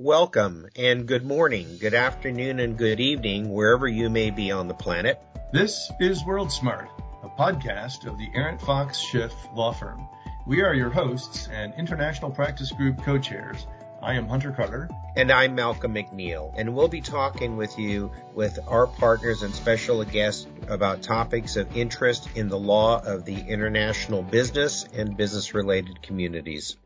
Welcome and good morning, good afternoon, and good evening, wherever you may be on the planet. This is World Smart, a podcast of the Arent Fox Schiff Law Firm. We are your hosts and International Practice Group co-chairs. I am Hunter Carter. And I'm Malcolm McNeil. And we'll be talking with you with our partners and special guests about topics of interest in the law of the international business and business related communities.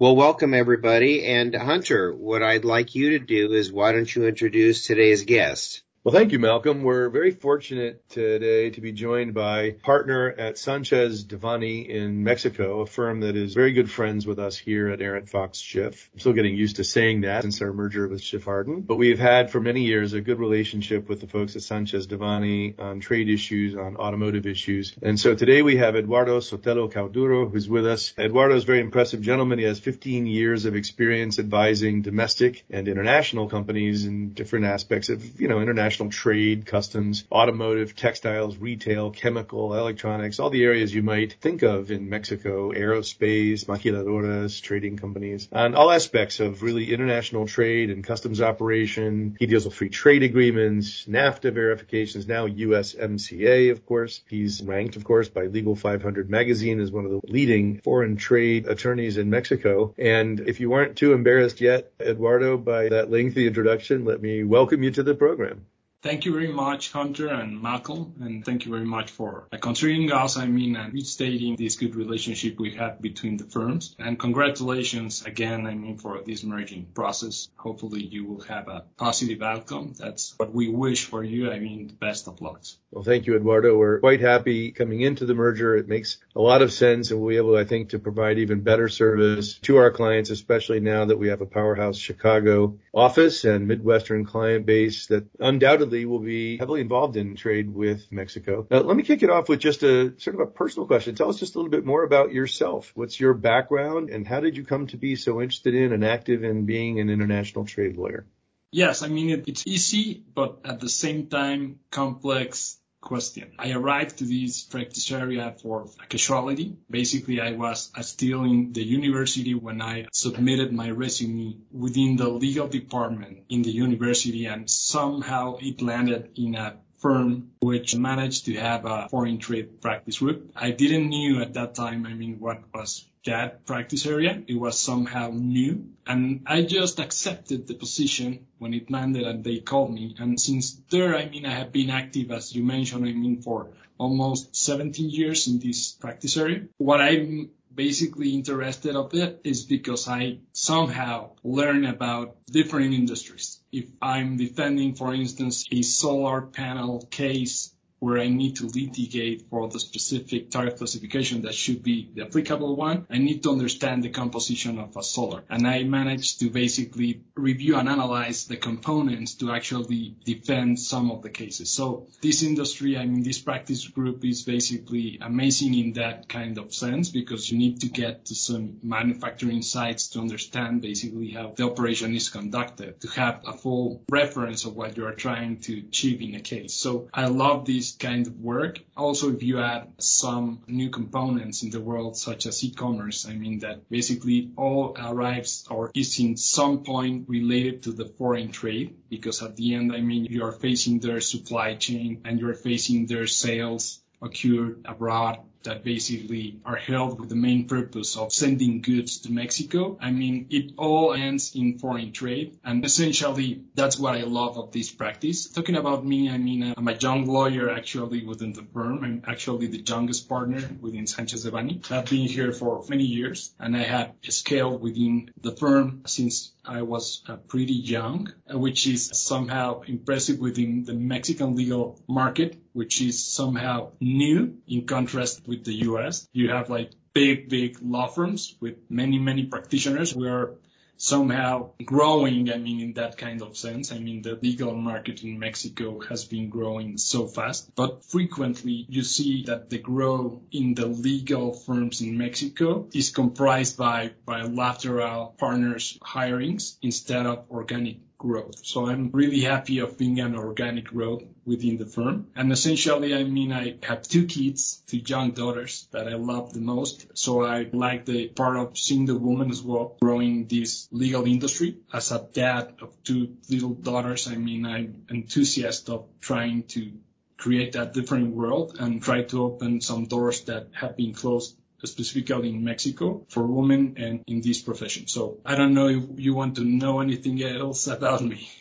Well, welcome everybody. And Hunter, what I'd like you to do is why don't you introduce today's guest? Well, thank you, Malcolm. We're very fortunate today to be joined by partner at Sanchez Devanny in Mexico, a firm that is very good friends with us here at Arent Fox Schiff. I'm still getting used to saying that since our merger with Schiff Hardin, but we've had for many years a good relationship with the folks at Sanchez Devanny on trade issues, on automotive issues. And so today we have Eduardo Sotelo Cauduro, who's with us. Eduardo is a very impressive gentleman. He has 15 years of experience advising domestic and international companies in different aspects of, you know, international international trade, customs, automotive, textiles, retail, chemical, electronics, all the areas you might think of in Mexico, aerospace, maquiladoras, trading companies, and all aspects of really international trade and customs operation. He deals with free trade agreements, NAFTA verifications, now USMCA, of course. He's ranked, of course, by Legal 500 magazine as one of the leading foreign trade attorneys in Mexico. And if you aren't too embarrassed yet, Eduardo, by that lengthy introduction, let me welcome you to the program. Thank you very much, Hunter and Malcolm, and thank you very much for considering us, I mean, and restating this good relationship we have between the firms. And congratulations again, I mean, for this merging process. Hopefully you will have a positive outcome. That's what we wish for you. I mean, best of luck. Well, thank you, Eduardo. We're quite happy coming into the merger. It makes a lot of sense and we'll be able, I think, to provide even better service to our clients, especially now that we have a powerhouse Chicago office and Midwestern client base that undoubtedly will be heavily involved in trade with Mexico. Now, let me kick it off with just a sort of a personal question. Tell us just a little bit more about yourself. What's your background and how did you come to be so interested in and active in being an international trade lawyer? Yes, I mean, it's easy, but at the same time, complex question. I arrived to this practice area for casualty. Basically, I was still in the university when I submitted my resume within the legal department in the university and somehow it landed in a firm which managed to have a foreign trade practice group. I didn't knew at that time, I mean, what was that practice area. It was somehow new. And I just accepted the position when it landed and they called me. And since there, I mean, I have been active, as you mentioned, I mean, for almost 17 years in this practice area. What I'm basically interested of it is because I somehow learn about different industries. If I'm defending, for instance, a solar panel case where I need to litigate for the specific tariff classification that should be the applicable one, I need to understand the composition of a solar. And I managed to basically review and analyze the components to actually defend some of the cases. So this industry, I mean, this practice group is basically amazing in that kind of sense because you need to get to some manufacturing sites to understand basically how the operation is conducted, to have a full reference of what you are trying to achieve in a case. So I love this this kind of work. Also, if you add some new components in the world, such as e-commerce, I mean that basically all arrives or is in some point related to the foreign trade, because at the end, I mean, you are facing their supply chain and you're facing their sales occurred abroad that basically are held with the main purpose of sending goods to Mexico. I mean, it all ends in foreign trade. And essentially, that's what I love of this practice. Talking about me, I mean, I'm a young lawyer actually within the firm. I'm actually the youngest partner within Sanchez Devanny. I've been here for many years and I have scaled within the firm since I was uh, pretty young, uh, which is somehow impressive within the Mexican legal market, which is somehow new in contrast with the US. You have like big, big law firms with many, many practitioners. We are somehow growing. I mean, in that kind of sense. I mean, the legal market in Mexico has been growing so fast, but frequently you see that the growth in the legal firms in Mexico is comprised by bilateral partners hirings instead of organic growth. So I'm really happy of being an organic growth within the firm. And essentially, I mean, I have two kids, two young daughters that I love the most. So I like the part of seeing the woman as well growing this legal industry. As a dad of two little daughters, I mean, I'm enthusiastic of trying to create that different world and try to open some doors that have been closed specifically in Mexico for women and in this profession. So I don't know if you want to know anything else about me.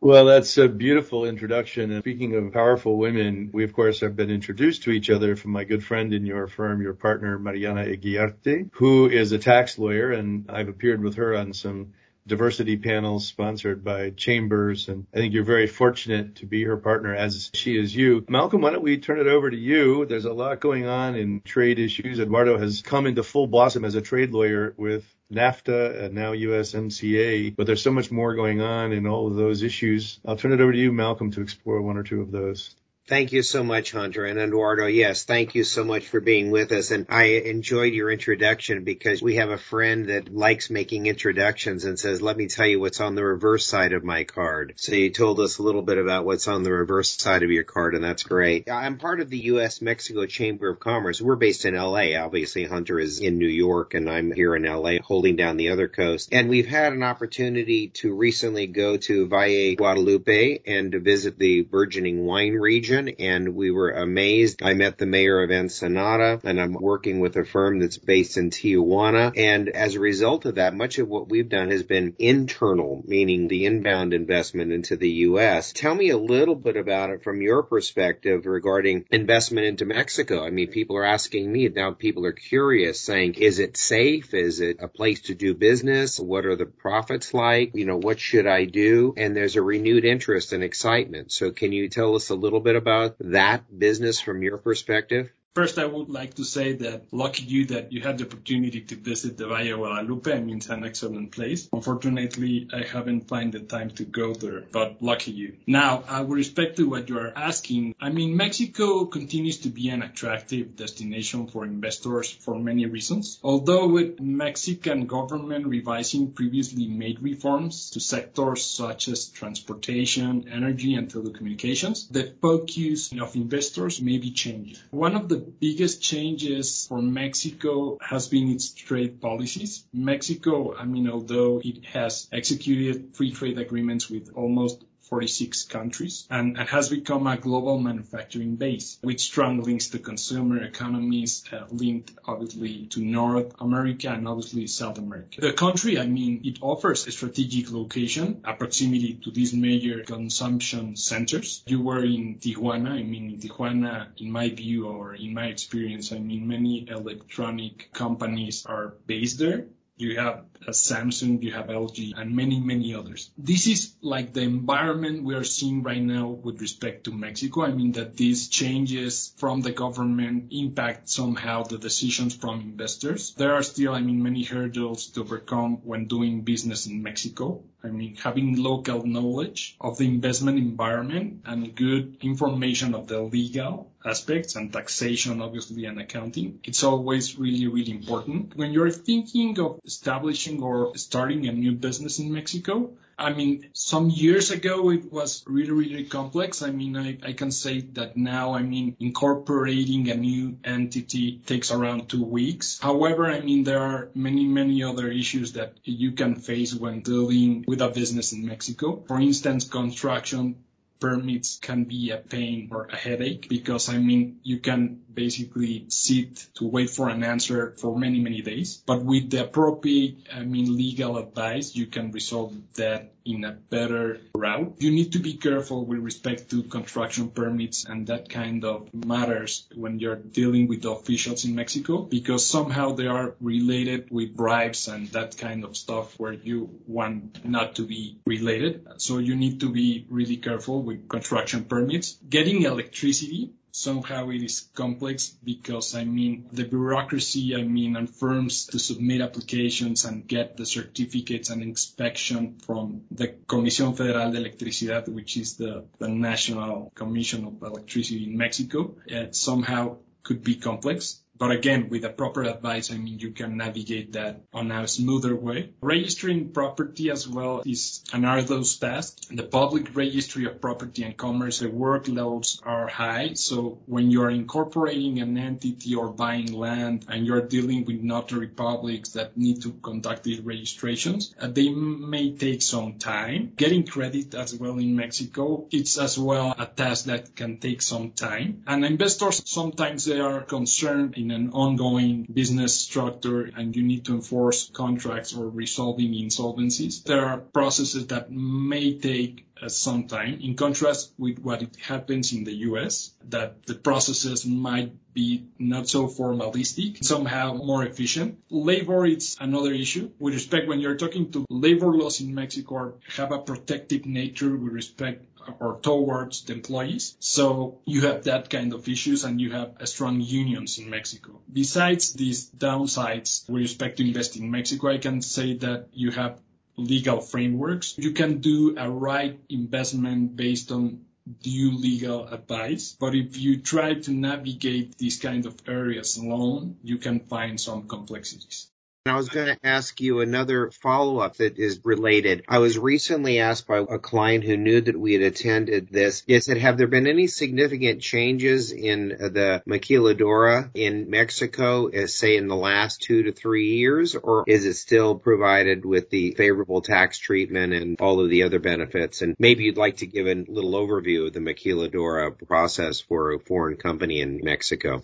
Well, that's a beautiful introduction. And speaking of powerful women, we of course have been introduced to each other from my good friend in your firm, your partner, Mariana Eguiarte, who is a tax lawyer. And I've appeared with her on some diversity panels sponsored by Chambers. And I think you're very fortunate to be her partner as she is you. Malcolm, why don't we turn it over to you? There's a lot going on in trade issues. Eduardo has come into full blossom as a trade lawyer with NAFTA and now USMCA, but there's so much more going on in all of those issues. I'll turn it over to you, Malcolm, to explore one or two of those. Thank you so much, Hunter and Eduardo. Yes, thank you so much for being with us. And I enjoyed your introduction because we have a friend that likes making introductions and says, let me tell you what's on the reverse side of my card. So you told us a little bit about what's on the reverse side of your card and that's great. I'm part of the U.S. Mexico Chamber of Commerce. We're based in LA. Obviously Hunter is in New York and I'm here in LA holding down the other coast. And we've had an opportunity to recently go to Valle Guadalupe and to visit the burgeoning wine region and we were amazed. I met the mayor of Ensenada and I'm working with a firm that's based in Tijuana. And as a result of that, much of what we've done has been internal, meaning the inbound investment into the U.S. Tell me a little bit about it from your perspective regarding investment into Mexico. I mean, people are asking me now people are curious saying, is it safe? Is it a place to do business? What are the profits like? You know, what should I do? And there's a renewed interest and excitement. So can you tell us a little bit about about that business from your perspective? First, I would like to say that lucky you that you had the opportunity to visit the Valle Guadalupe. I mean, it's an excellent place. Unfortunately, I haven't found the time to go there, but lucky you. Now, uh, with respect to what you are asking, I mean, Mexico continues to be an attractive destination for investors for many reasons. Although with Mexican government revising previously made reforms to sectors such as transportation, energy, and telecommunications, the focus of investors may be changing. One of the biggest changes for Mexico has been its trade policies. Mexico, I mean, although it has executed free trade agreements with almost 46 countries and, has become a global manufacturing base with strong links to consumer economies uh, linked obviously to North America and obviously South America. The country, I mean, it offers a strategic location, a proximity to these major consumption centers. You were in Tijuana. I mean, Tijuana, in my view or in my experience, I mean, many electronic companies are based there you have Samsung, you have LG, and many, many others. This is like the environment we are seeing right now with respect to Mexico. I mean that these changes from the government impact somehow the decisions from investors. There are still, I mean, many hurdles to overcome when doing business in Mexico. I mean, having local knowledge of the investment environment and good information of the legal aspects and taxation, obviously, and accounting. It's always really, really important. When you're thinking of establishing or starting a new business in Mexico, I mean, some years ago it was really, really complex. I mean, I, I can say that now, I mean, incorporating a new entity takes around two weeks. However, I mean, there are many, many other issues that you can face when dealing with a business in Mexico. For instance, construction permits can be a pain or a headache because I mean you can basically sit to wait for an answer for many many days. But with the appropriate I mean legal advice you can resolve that in a better route. You need to be careful with respect to construction permits and that kind of matters when you're dealing with the officials in Mexico because somehow they are related with bribes and that kind of stuff where you want not to be related. So you need to be really careful with construction permits. Getting electricity somehow it is complex because I mean the bureaucracy, I mean, and firms to submit applications and get the certificates and inspection from the Comisión Federal de Electricidad, which is the, the National Commission of Electricity in Mexico, it somehow could be complex But again, with the proper advice, I mean, you can navigate that on a smoother way. Registering property as well is an arduous task. The public registry of property and commerce, the workloads are high. So when you're incorporating an entity or buying land and you're dealing with notary publics that need to conduct these registrations, uh, they may take some time. Getting credit as well in Mexico, it's as well a task that can take some time. And investors sometimes they are concerned in an ongoing business structure and you need to enforce contracts or resolving insolvencies. There are processes that may take uh, some time. In contrast with what it happens in the US, that the processes might be not so formalistic, somehow more efficient. Labor, it's another issue. With respect, when you're talking to labor laws in Mexico have a protective nature with respect or towards the employees. So you have that kind of issues and you have strong unions in Mexico. Besides these downsides with respect to investing in Mexico, I can say that you have legal frameworks. You can do a right investment based on due legal advice. But if you try to navigate these kind of areas alone, you can find some complexities. I was going to ask you another follow up that is related. I was recently asked by a client who knew that we had attended this. Is said, have there been any significant changes in the maquiladora in Mexico, as say in the last two to three years, or is it still provided with the favorable tax treatment and all of the other benefits? And maybe you'd like to give a little overview of the maquiladora process for a foreign company in Mexico.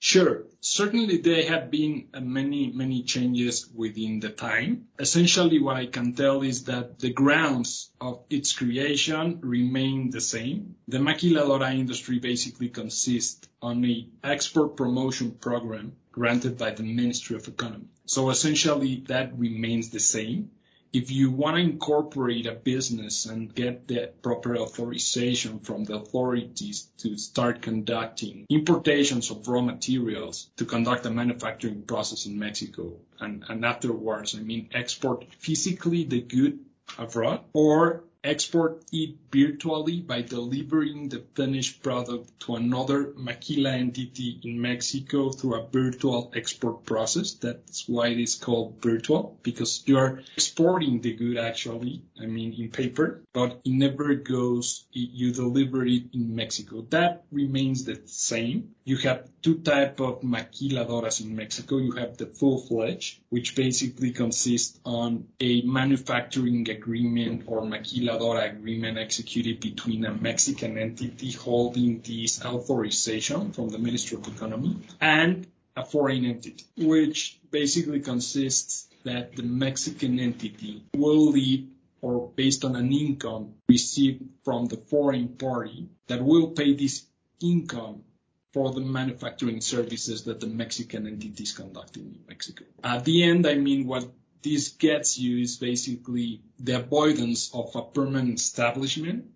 Sure. Certainly there have been uh, many, many changes within the time. Essentially what I can tell is that the grounds of its creation remain the same. The maquiladora industry basically consists on a export promotion program granted by the Ministry of Economy. So essentially that remains the same if you want to incorporate a business and get the proper authorization from the authorities to start conducting importations of raw materials to conduct a manufacturing process in Mexico and, and afterwards, I mean, export physically the good abroad or export it virtually by delivering the finished product to another Maquila entity in Mexico through a virtual export process. That's why it is called virtual because you are exporting the good actually, I mean in paper, but it never goes, you deliver it in Mexico. That remains the same. You have two type of maquiladoras in Mexico. You have the full-fledged, which basically consists on a manufacturing agreement or maquiladora agreement executed between a Mexican entity holding this authorization from the Ministry of Economy and a foreign entity, which basically consists that the Mexican entity will lead or based on an income received from the foreign party that will pay this income for the manufacturing services that the Mexican entity is conducting in Mexico. At the end, I mean, what this gets you is basically the avoidance of a permanent establishment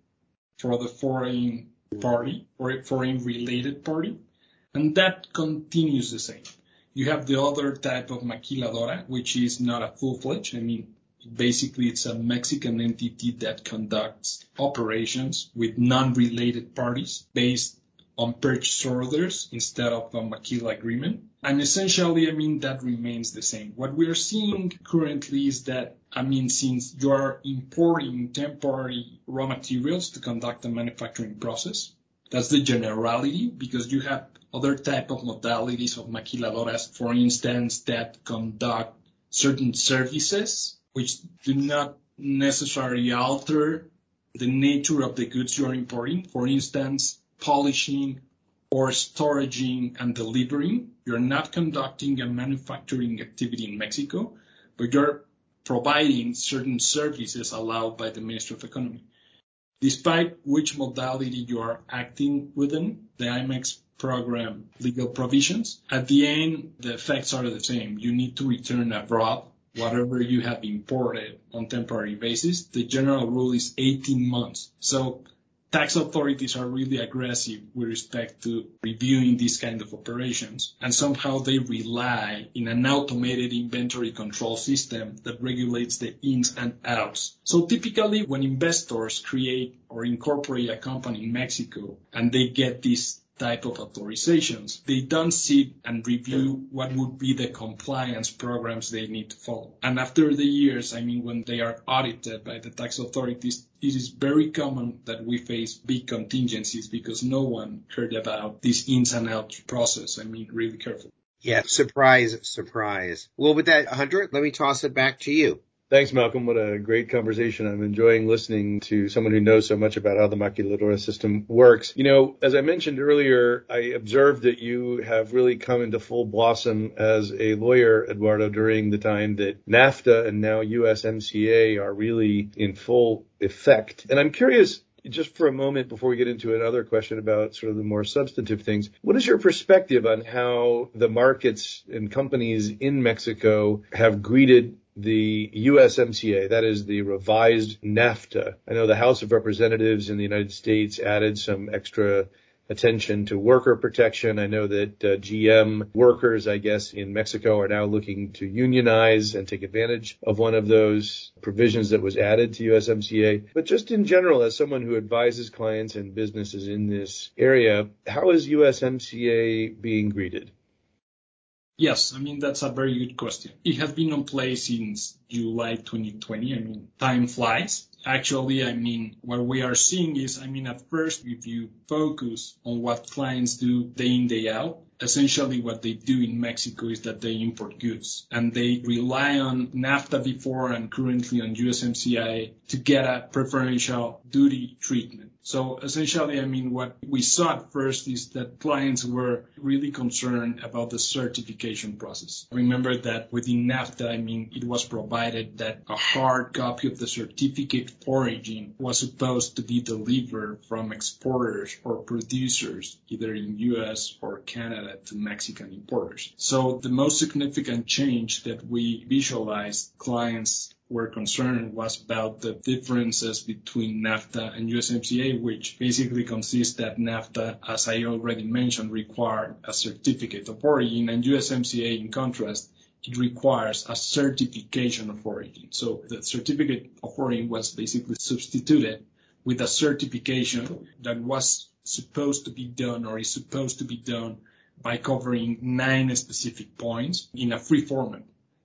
for the foreign party or a foreign related party. And that continues the same. You have the other type of maquiladora, which is not a full-fledged. I mean, basically it's a Mexican entity that conducts operations with non-related parties based on purchase orders instead of a maquila agreement. And essentially, I mean, that remains the same. What we are seeing currently is that, I mean, since you are importing temporary raw materials to conduct a manufacturing process, that's the generality because you have other type of modalities of maquiladoras, for instance, that conduct certain services which do not necessarily alter the nature of the goods you are importing. For instance, polishing or storaging and delivering. You're not conducting a manufacturing activity in Mexico, but you're providing certain services allowed by the Ministry of Economy. Despite which modality you are acting within the IMMEX program legal provisions, at the end, the effects are the same. You need to return abroad whatever you have imported on temporary basis. The general rule is 18 months. So tax authorities are really aggressive with respect to reviewing these kind of operations and somehow they rely in an automated inventory control system that regulates the ins and outs. So typically when investors create or incorporate a company in Mexico and they get this type of authorizations. They don't sit and review what would be the compliance programs they need to follow. And after the years, I mean, when they are audited by the tax authorities, it is very common that we face big contingencies because no one heard about this ins and outs process. I mean, really careful. Yeah, surprise, surprise. Well, with that, Hunter, let me toss it back to you. Thanks, Malcolm. What a great conversation. I'm enjoying listening to someone who knows so much about how the maquiladora system works. You know, as I mentioned earlier, I observed that you have really come into full blossom as a lawyer, Eduardo, during the time that NAFTA and now USMCA are really in full effect. And I'm curious, just for a moment before we get into another question about sort of the more substantive things, what is your perspective on how the markets and companies in Mexico have greeted the USMCA, that is the revised NAFTA. I know the House of Representatives in the United States added some extra attention to worker protection. I know that uh, GM workers, I guess, in Mexico are now looking to unionize and take advantage of one of those provisions that was added to USMCA. But just in general, as someone who advises clients and businesses in this area, how is USMCA being greeted? Yes, I mean, that's a very good question. It has been in place since July 2020. I mean, time flies. Actually, I mean, what we are seeing is, I mean, at first, if you focus on what clients do day in, day out, essentially what they do in Mexico is that they import goods and they rely on NAFTA before and currently on USMCA to get a preferential duty treatment. So essentially, I mean, what we saw at first is that clients were really concerned about the certification process. Remember that within NAFTA, I mean, it was provided that a hard copy of the certificate of origin was supposed to be delivered from exporters or producers, either in US or Canada to Mexican importers. So the most significant change that we visualized clients were concerned was about the differences between NAFTA and USMCA, which basically consists that NAFTA, as I already mentioned, required a certificate of origin, and USMCA, in contrast, it requires a certification of origin. So the certificate of origin was basically substituted with a certification that was supposed to be done or is supposed to be done by covering nine specific points in a free format.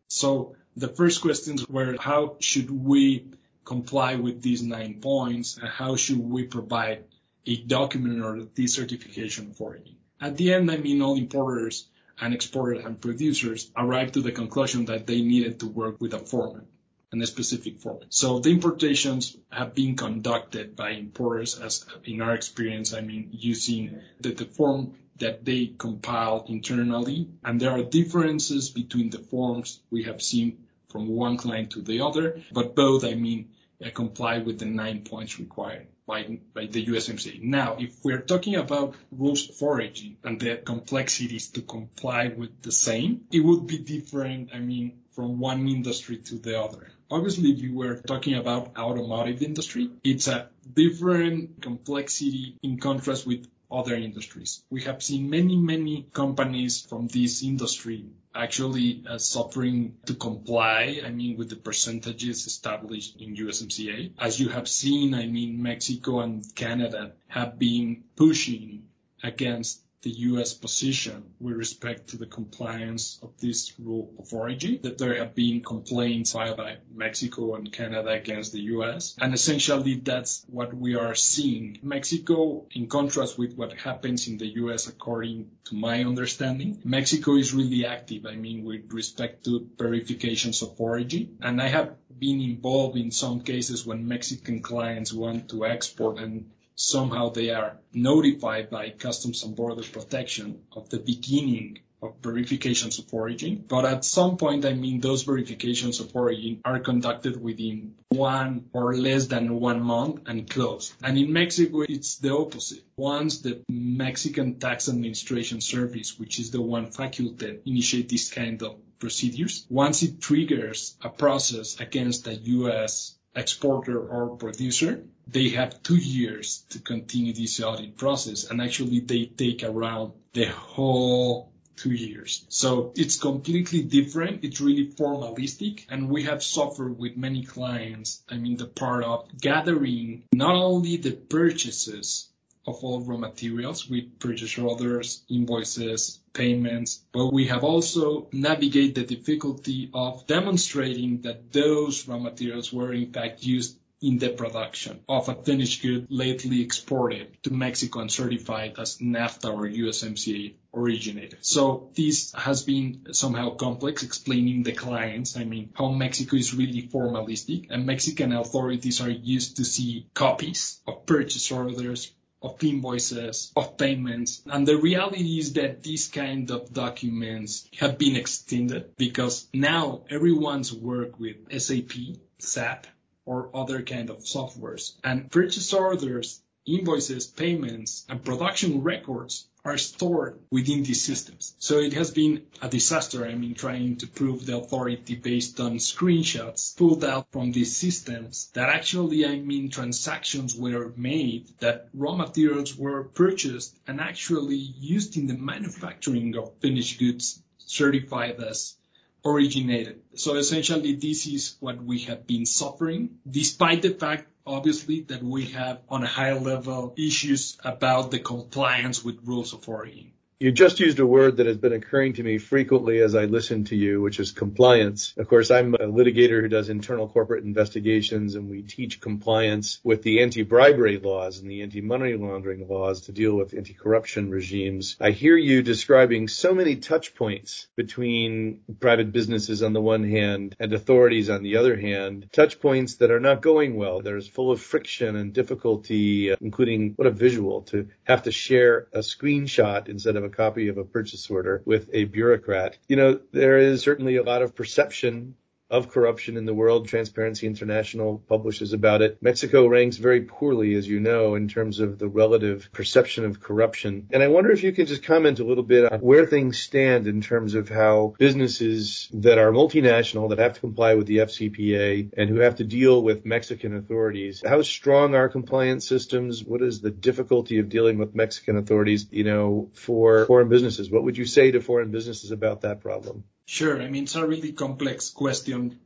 So the first questions were how should we comply with these nine points and how should we provide a document or a decertification for it. At the end, I mean, all importers and exporters and producers arrived to the conclusion that they needed to work with a format and a specific format. So the importations have been conducted by importers as in our experience, I mean, using the, the form that they compile internally. And there are differences between the forms we have seen from one client to the other, but both, I mean, uh, comply with the nine points required by, by the USMCA. Now, if we're talking about rules of origin and the complexities to comply with the same, it would be different, I mean, from one industry to the other. Obviously, if you were talking about automotive industry, it's a different complexity in contrast with other industries. We have seen many, many companies from this industry actually uh, suffering to comply, I mean, with the percentages established in USMCA. As you have seen, I mean, Mexico and Canada have been pushing against the U.S. position with respect to the compliance of this rule of origin, that there have been complaints filed by Mexico and Canada against the U.S. And essentially that's what we are seeing. Mexico, in contrast with what happens in the U.S. according to my understanding, Mexico is really active, I mean, with respect to verifications of origin. And I have been involved in some cases when Mexican clients want to export and somehow they are notified by Customs and Border Protection of the beginning of verifications of origin. But at some point, I mean, those verifications of origin are conducted within one or less than one month and closed. And in Mexico, it's the opposite. Once the Mexican Tax Administration Service, which is the one faculty initiate this kind of procedures, once it triggers a process against a U.S exporter or producer, they have two years to continue this audit process. And actually they take around the whole two years. So it's completely different. It's really formalistic. And we have suffered with many clients. I mean, the part of gathering not only the purchases of all raw materials we purchase orders, invoices, payments, but we have also navigated the difficulty of demonstrating that those raw materials were in fact used in the production of a finished good lately exported to Mexico and certified as NAFTA or USMCA originated. So this has been somehow complex explaining the clients. I mean, how Mexico is really formalistic and Mexican authorities are used to see copies of purchase orders, of invoices, of payments. And the reality is that these kind of documents have been extended because now everyone's work with SAP, SAP, or other kind of softwares. And purchase orders, invoices, payments, and production records are stored within these systems. So it has been a disaster. I mean, trying to prove the authority based on screenshots pulled out from these systems that actually, I mean, transactions were made that raw materials were purchased and actually used in the manufacturing of finished goods certified as originated. So essentially, this is what we have been suffering, despite the fact, obviously, that we have on a high level issues about the compliance with rules of origin. You just used a word that has been occurring to me frequently as I listen to you, which is compliance. Of course, I'm a litigator who does internal corporate investigations and we teach compliance with the anti-bribery laws and the anti-money laundering laws to deal with anti-corruption regimes. I hear you describing so many touch points between private businesses on the one hand and authorities on the other hand, touch points that are not going well. There's full of friction and difficulty, uh, including what a visual to have to share a screenshot instead of a copy of a purchase order with a bureaucrat. You know, there is certainly a lot of perception of corruption in the world. Transparency International publishes about it. Mexico ranks very poorly, as you know, in terms of the relative perception of corruption. And I wonder if you can just comment a little bit on where things stand in terms of how businesses that are multinational, that have to comply with the FCPA and who have to deal with Mexican authorities, how strong are compliance systems? What is the difficulty of dealing with Mexican authorities, you know, for foreign businesses? What would you say to foreign businesses about that problem? Sure. I mean, it's a really complex question.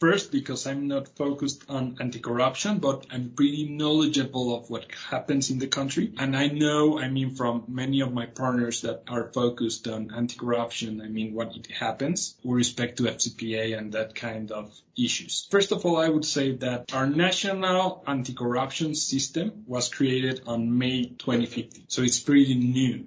First, because I'm not focused on anti-corruption, but I'm pretty knowledgeable of what happens in the country. And I know, I mean, from many of my partners that are focused on anti-corruption, I mean, what it happens with respect to FCPA and that kind of issues. First of all, I would say that our national anti-corruption system was created on May 2015. So it's pretty new.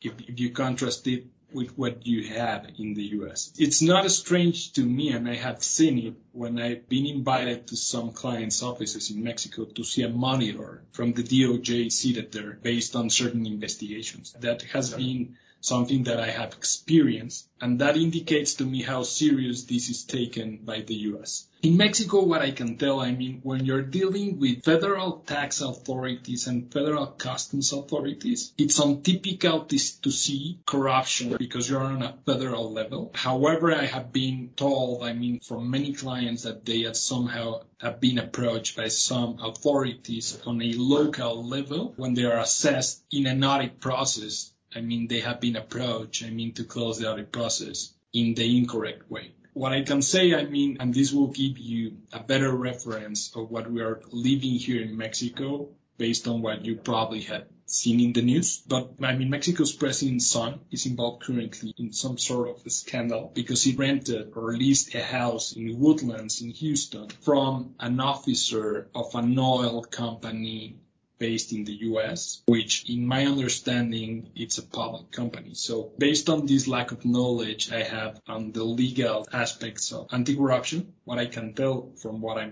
If, if you contrast it with what you have in the US. It's not strange to me, and I have seen it when I've been invited to some clients' offices in Mexico to see a monitor from the DOJ seated there based on certain investigations. That has been something that I have experienced, and that indicates to me how serious this is taken by the US. In Mexico, what I can tell, I mean, when you're dealing with federal tax authorities and federal customs authorities, it's untypical to see corruption because you're on a federal level. However, I have been told, I mean, from many clients that they have somehow have been approached by some authorities on a local level when they are assessed in an audit process I mean, they have been approached, I mean, to close the audit process in the incorrect way. What I can say, I mean, and this will give you a better reference of what we are living here in Mexico based on what you probably had seen in the news. But I mean, Mexico's president's son is involved currently in some sort of a scandal because he rented or leased a house in Woodlands in Houston from an officer of an oil company based in the US, which in my understanding, it's a public company. So based on this lack of knowledge I have on the legal aspects of anti-corruption, what I can tell from what I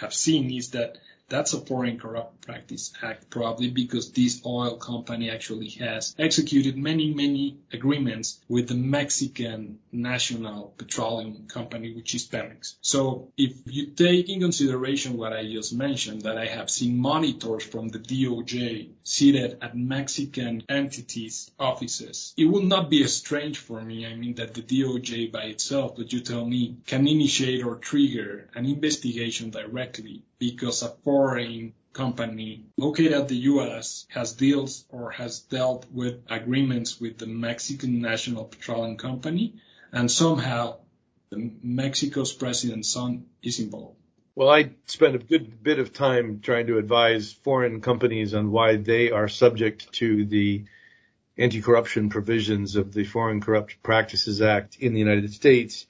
have seen is that that's a foreign corrupt practice act, probably because this oil company actually has executed many, many agreements with the Mexican national petroleum company, which is Pemex. So if you take in consideration what I just mentioned, that I have seen monitors from the DOJ seated at Mexican entities offices, it will not be strange for me. I mean that the DOJ by itself, that you tell me, can initiate or trigger an investigation directly because a foreign company located at the U.S. has deals or has dealt with agreements with the Mexican National Petroleum Company, and somehow Mexico's president's son is involved. Well, I spent a good bit of time trying to advise foreign companies on why they are subject to the anti-corruption provisions of the Foreign Corrupt Practices Act in the United States,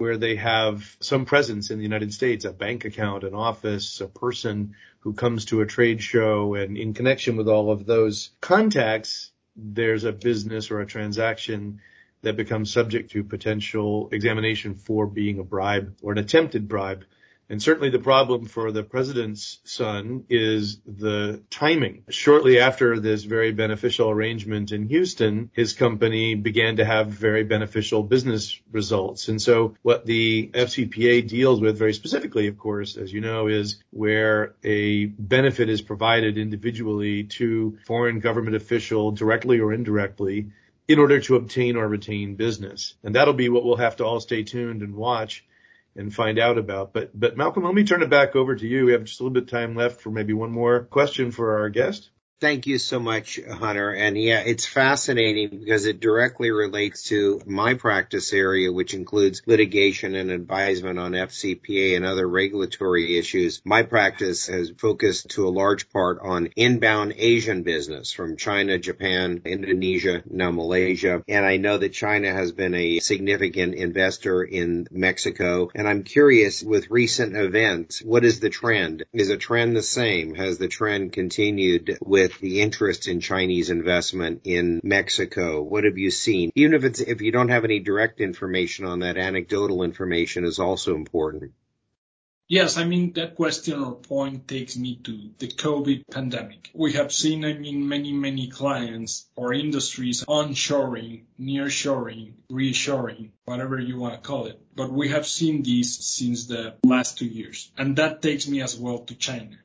where they have some presence in the United States, a bank account, an office, a person who comes to a trade show, and in connection with all of those contacts, there's a business or a transaction that becomes subject to potential examination for being a bribe or an attempted bribe. And certainly the problem for the president's son is the timing. Shortly after this very beneficial arrangement in Houston, his company began to have very beneficial business results. And so what the FCPA deals with very specifically, of course, as you know, is where a benefit is provided individually to foreign government official directly or indirectly in order to obtain or retain business. And that'll be what we'll have to all stay tuned and watch and find out about. But but Malcolm, let me turn it back over to you. We have just a little bit of time left for maybe one more question for our guest. Thank you so much, Hunter. And yeah, it's fascinating because it directly relates to my practice area, which includes litigation and advisement on FCPA and other regulatory issues. My practice has focused to a large part on inbound Asian business from China, Japan, Indonesia, now Malaysia. And I know that China has been a significant investor in Mexico. And I'm curious with recent events, what is the trend? Is the trend the same? Has the trend continued with with the interest in Chinese investment in Mexico? What have you seen? Even if it's, if you don't have any direct information on that, anecdotal information is also important. Yes, I mean, that question or point takes me to the COVID pandemic. We have seen, I mean, many, many clients or industries onshoring, nearshoring, reshoring, whatever you want to call it. But we have seen these since the last two years. And that takes me as well to China.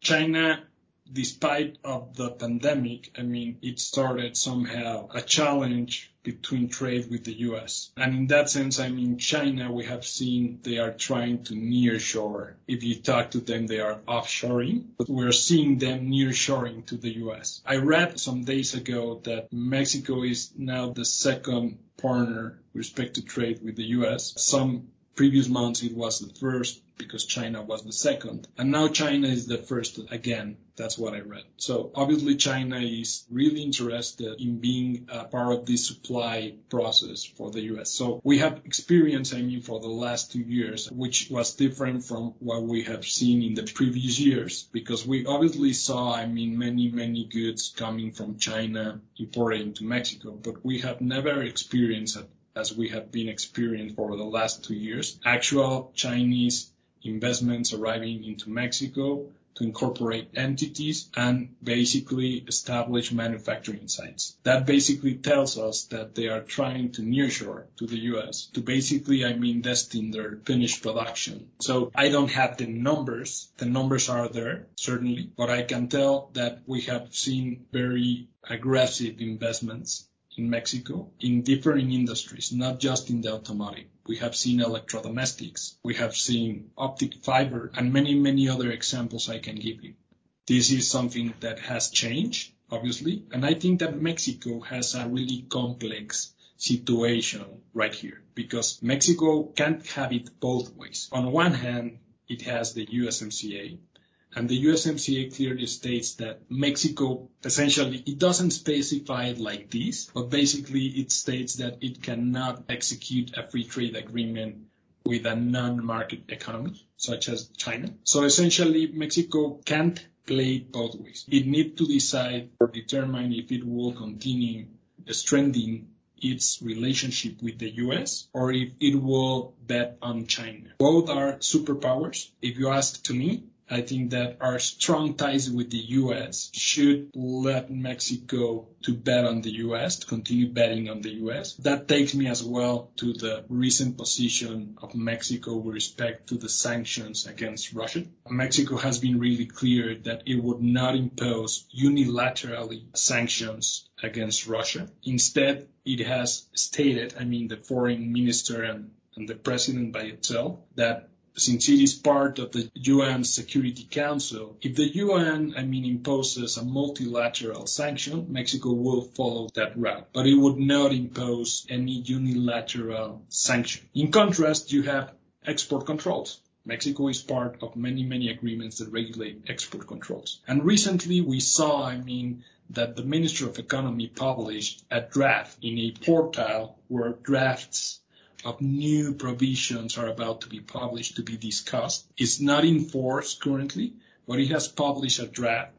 China despite of the pandemic, I mean, it started somehow a challenge between trade with the US. And in that sense, I mean, China, we have seen they are trying to nearshore. If you talk to them, they are offshoring, but we're seeing them nearshoring to the US. I read some days ago that Mexico is now the second partner with respect to trade with the US. Some previous months it was the first because China was the second. And now China is the first again. That's what I read. So obviously China is really interested in being a part of this supply process for the US. So we have experienced, I mean, for the last two years, which was different from what we have seen in the previous years, because we obviously saw, I mean, many, many goods coming from China imported into Mexico, but we have never experienced as we have been experiencing for the last two years, actual Chinese investments arriving into Mexico to incorporate entities and basically establish manufacturing sites. That basically tells us that they are trying to nearshore to the US to basically, I mean, in their finished production. So I don't have the numbers. The numbers are there, certainly, but I can tell that we have seen very aggressive investments in Mexico in different industries, not just in the automotive. We have seen electrodomestics, we have seen optic fiber, and many, many other examples I can give you. This is something that has changed, obviously, and I think that Mexico has a really complex situation right here because Mexico can't have it both ways. On one hand, it has the USMCA, and the USMCA clearly states that Mexico essentially it doesn't specify it like this, but basically it states that it cannot execute a free trade agreement with a non-market economy such as China. So essentially Mexico can't play both ways. It needs to decide or determine if it will continue strengthening its relationship with the US or if it will bet on China. Both are superpowers. If you ask to me, I think that our strong ties with the U.S. should let Mexico to bet on the U.S., to continue betting on the U.S. That takes me as well to the recent position of Mexico with respect to the sanctions against Russia. Mexico has been really clear that it would not impose unilaterally sanctions against Russia. Instead, it has stated, I mean, the foreign minister and, and the president by itself, that since it is part of the UN Security Council, if the UN, I mean, imposes a multilateral sanction, Mexico will follow that route, but it would not impose any unilateral sanction. In contrast, you have export controls. Mexico is part of many, many agreements that regulate export controls. And recently we saw, I mean, that the Ministry of Economy published a draft in a portal where drafts of new provisions are about to be published to be discussed. It's not in force currently, but it has published a draft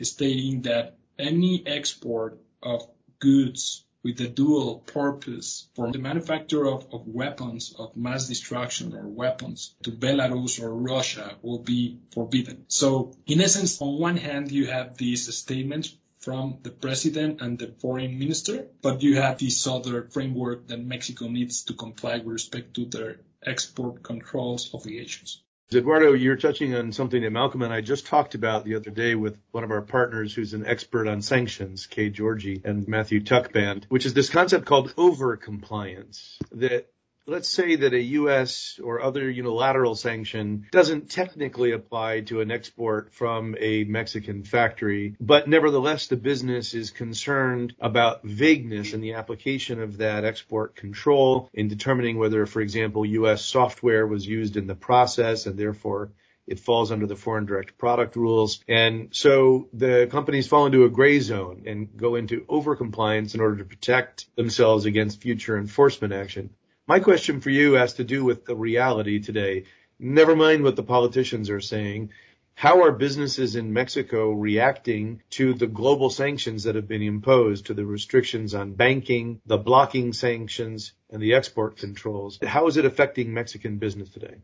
stating that any export of goods with the dual purpose for the manufacture of, of, weapons of mass destruction or weapons to Belarus or Russia will be forbidden. So in essence, on one hand, you have these statements from the president and the foreign minister, but you have this other framework that Mexico needs to comply with respect to their export controls obligations. Eduardo, you're touching on something that Malcolm and I just talked about the other day with one of our partners who's an expert on sanctions, Kay Georgi and Matthew Tuchband, which is this concept called over-compliance that let's say that a U.S. or other unilateral sanction doesn't technically apply to an export from a Mexican factory, but nevertheless the business is concerned about vagueness in the application of that export control in determining whether, for example, U.S. software was used in the process and therefore it falls under the foreign direct product rules. And so the companies fall into a gray zone and go into overcompliance in order to protect themselves against future enforcement action. My question for you has to do with the reality today. Never mind what the politicians are saying. How are businesses in Mexico reacting to the global sanctions that have been imposed, to the restrictions on banking, the blocking sanctions, and the export controls? How is it affecting Mexican business today?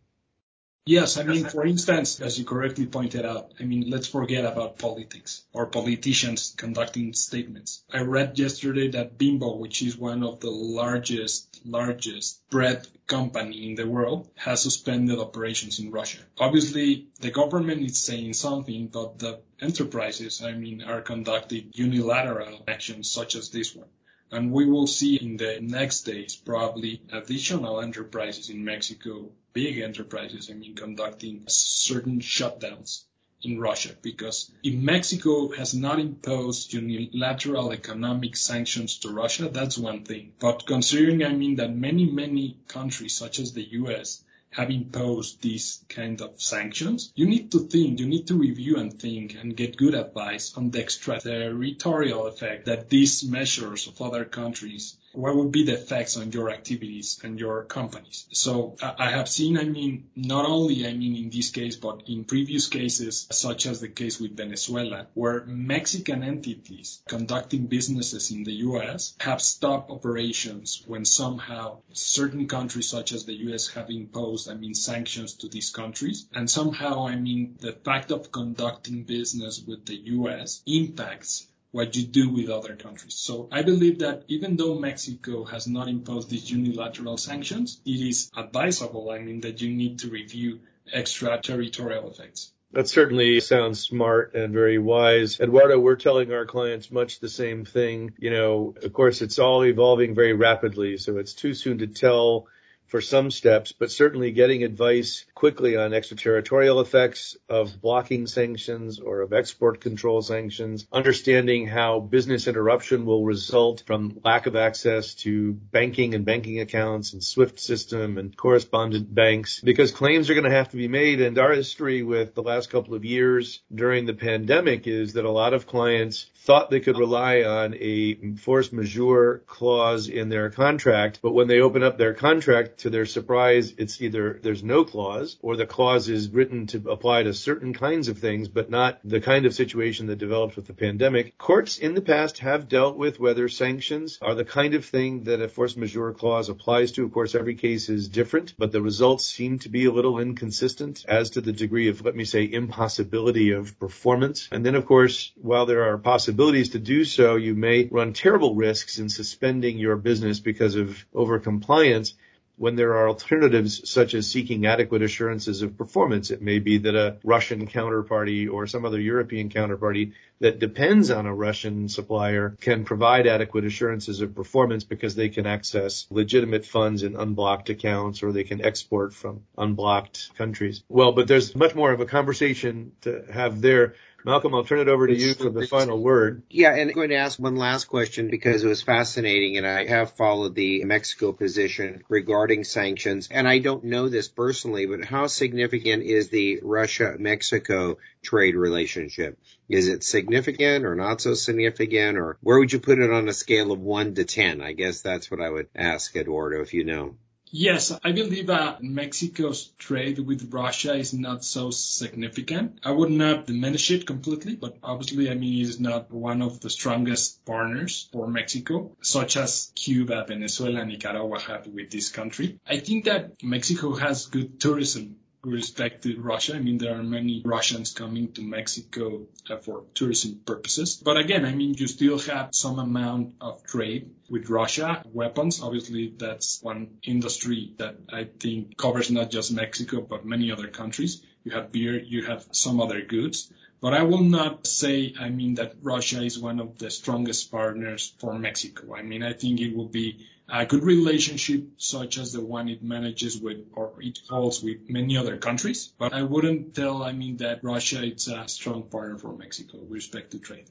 Yes, I mean, for instance, as you correctly pointed out, I mean, let's forget about politics or politicians conducting statements. I read yesterday that Bimbo, which is one of the largest, largest bread company in the world, has suspended operations in Russia. Obviously, the government is saying something, but the enterprises, I mean, are conducting unilateral actions such as this one. And we will see in the next days probably additional enterprises in Mexico big enterprises, I mean, conducting certain shutdowns in Russia because if Mexico has not imposed unilateral economic sanctions to Russia, that's one thing. But considering, I mean, that many, many countries such as the US have imposed these kind of sanctions, you need to think, you need to review and think and get good advice on the extraterritorial effect that these measures of other countries what would be the effects on your activities and your companies? So I have seen, I mean, not only, I mean, in this case, but in previous cases, such as the case with Venezuela, where Mexican entities conducting businesses in the U.S. have stopped operations when somehow certain countries, such as the U.S., have imposed, I mean, sanctions to these countries. And somehow, I mean, the fact of conducting business with the U.S. impacts what you do with other countries. So I believe that even though Mexico has not imposed these unilateral sanctions, it is advisable, I mean, that you need to review extraterritorial effects. That certainly sounds smart and very wise. Eduardo, we're telling our clients much the same thing. You know, of course, it's all evolving very rapidly, so it's too soon to tell for some steps, but certainly getting advice quickly on extraterritorial effects of blocking sanctions or of export control sanctions, understanding how business interruption will result from lack of access to banking and banking accounts and SWIFT system and correspondent banks, because claims are going to have to be made. And our history with the last couple of years during the pandemic is that a lot of clients thought they could rely on a force majeure clause in their contract, but when they open up their contract, to their surprise, it's either there's no clause or the clause is written to apply to certain kinds of things, but not the kind of situation that developed with the pandemic. Courts in the past have dealt with whether sanctions are the kind of thing that a force majeure clause applies to. Of course, every case is different, but the results seem to be a little inconsistent as to the degree of, let me say, impossibility of performance. And then, of course, while there are possibilities to do so, you may run terrible risks in suspending your business because of overcompliance when there are alternatives such as seeking adequate assurances of performance. It may be that a Russian counterparty or some other European counterparty that depends on a Russian supplier can provide adequate assurances of performance because they can access legitimate funds in unblocked accounts or they can export from unblocked countries. Well, but there's much more of a conversation to have there. Malcolm, I'll turn it over to you for the final word. Yeah, and I'm going to ask one last question because it was fascinating and I have followed the Mexico position regarding sanctions. And I don't know this personally, but how significant is the Russia-Mexico trade relationship? Is it significant or not so significant or where would you put it on a scale of one to 10? I guess that's what I would ask Eduardo if you know. Yes, I believe that Mexico's trade with Russia is not so significant. I would not diminish it completely, but obviously, I mean, it's not one of the strongest partners for Mexico, such as Cuba, Venezuela, Nicaragua have with this country. I think that Mexico has good tourism respect to Russia. I mean, there are many Russians coming to Mexico uh, for tourism purposes. But again, I mean, you still have some amount of trade with Russia. Weapons, obviously, that's one industry that I think covers not just Mexico, but many other countries. You have beer, you have some other goods. But I will not say, I mean, that Russia is one of the strongest partners for Mexico. I mean, I think it will be a good relationship such as the one it manages with or it holds with many other countries. But I wouldn't tell, I mean, that Russia is a strong partner for Mexico with respect to trade.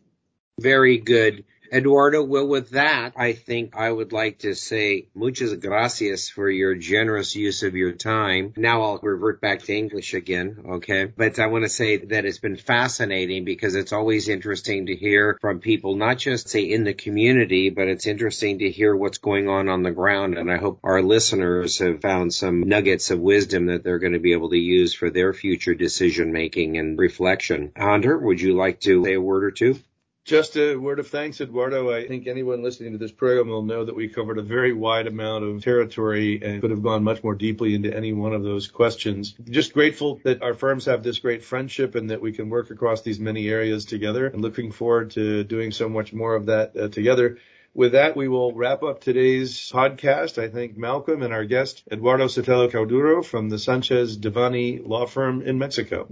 Very good. Eduardo, well, with that, I think I would like to say muchas gracias for your generous use of your time. Now I'll revert back to English again, okay? But I want to say that it's been fascinating because it's always interesting to hear from people, not just say in the community, but it's interesting to hear what's going on on the ground. And I hope our listeners have found some nuggets of wisdom that they're going to be able to use for their future decision making and reflection. Hunter, would you like to say a word or two? Just a word of thanks, Eduardo. I think anyone listening to this program will know that we covered a very wide amount of territory and could have gone much more deeply into any one of those questions. Just grateful that our firms have this great friendship and that we can work across these many areas together and looking forward to doing so much more of that uh, together. With that, we will wrap up today's podcast. I thank Malcolm and our guest, Eduardo Sotelo Cauduro from the Sanchez Devanny Law Firm in Mexico.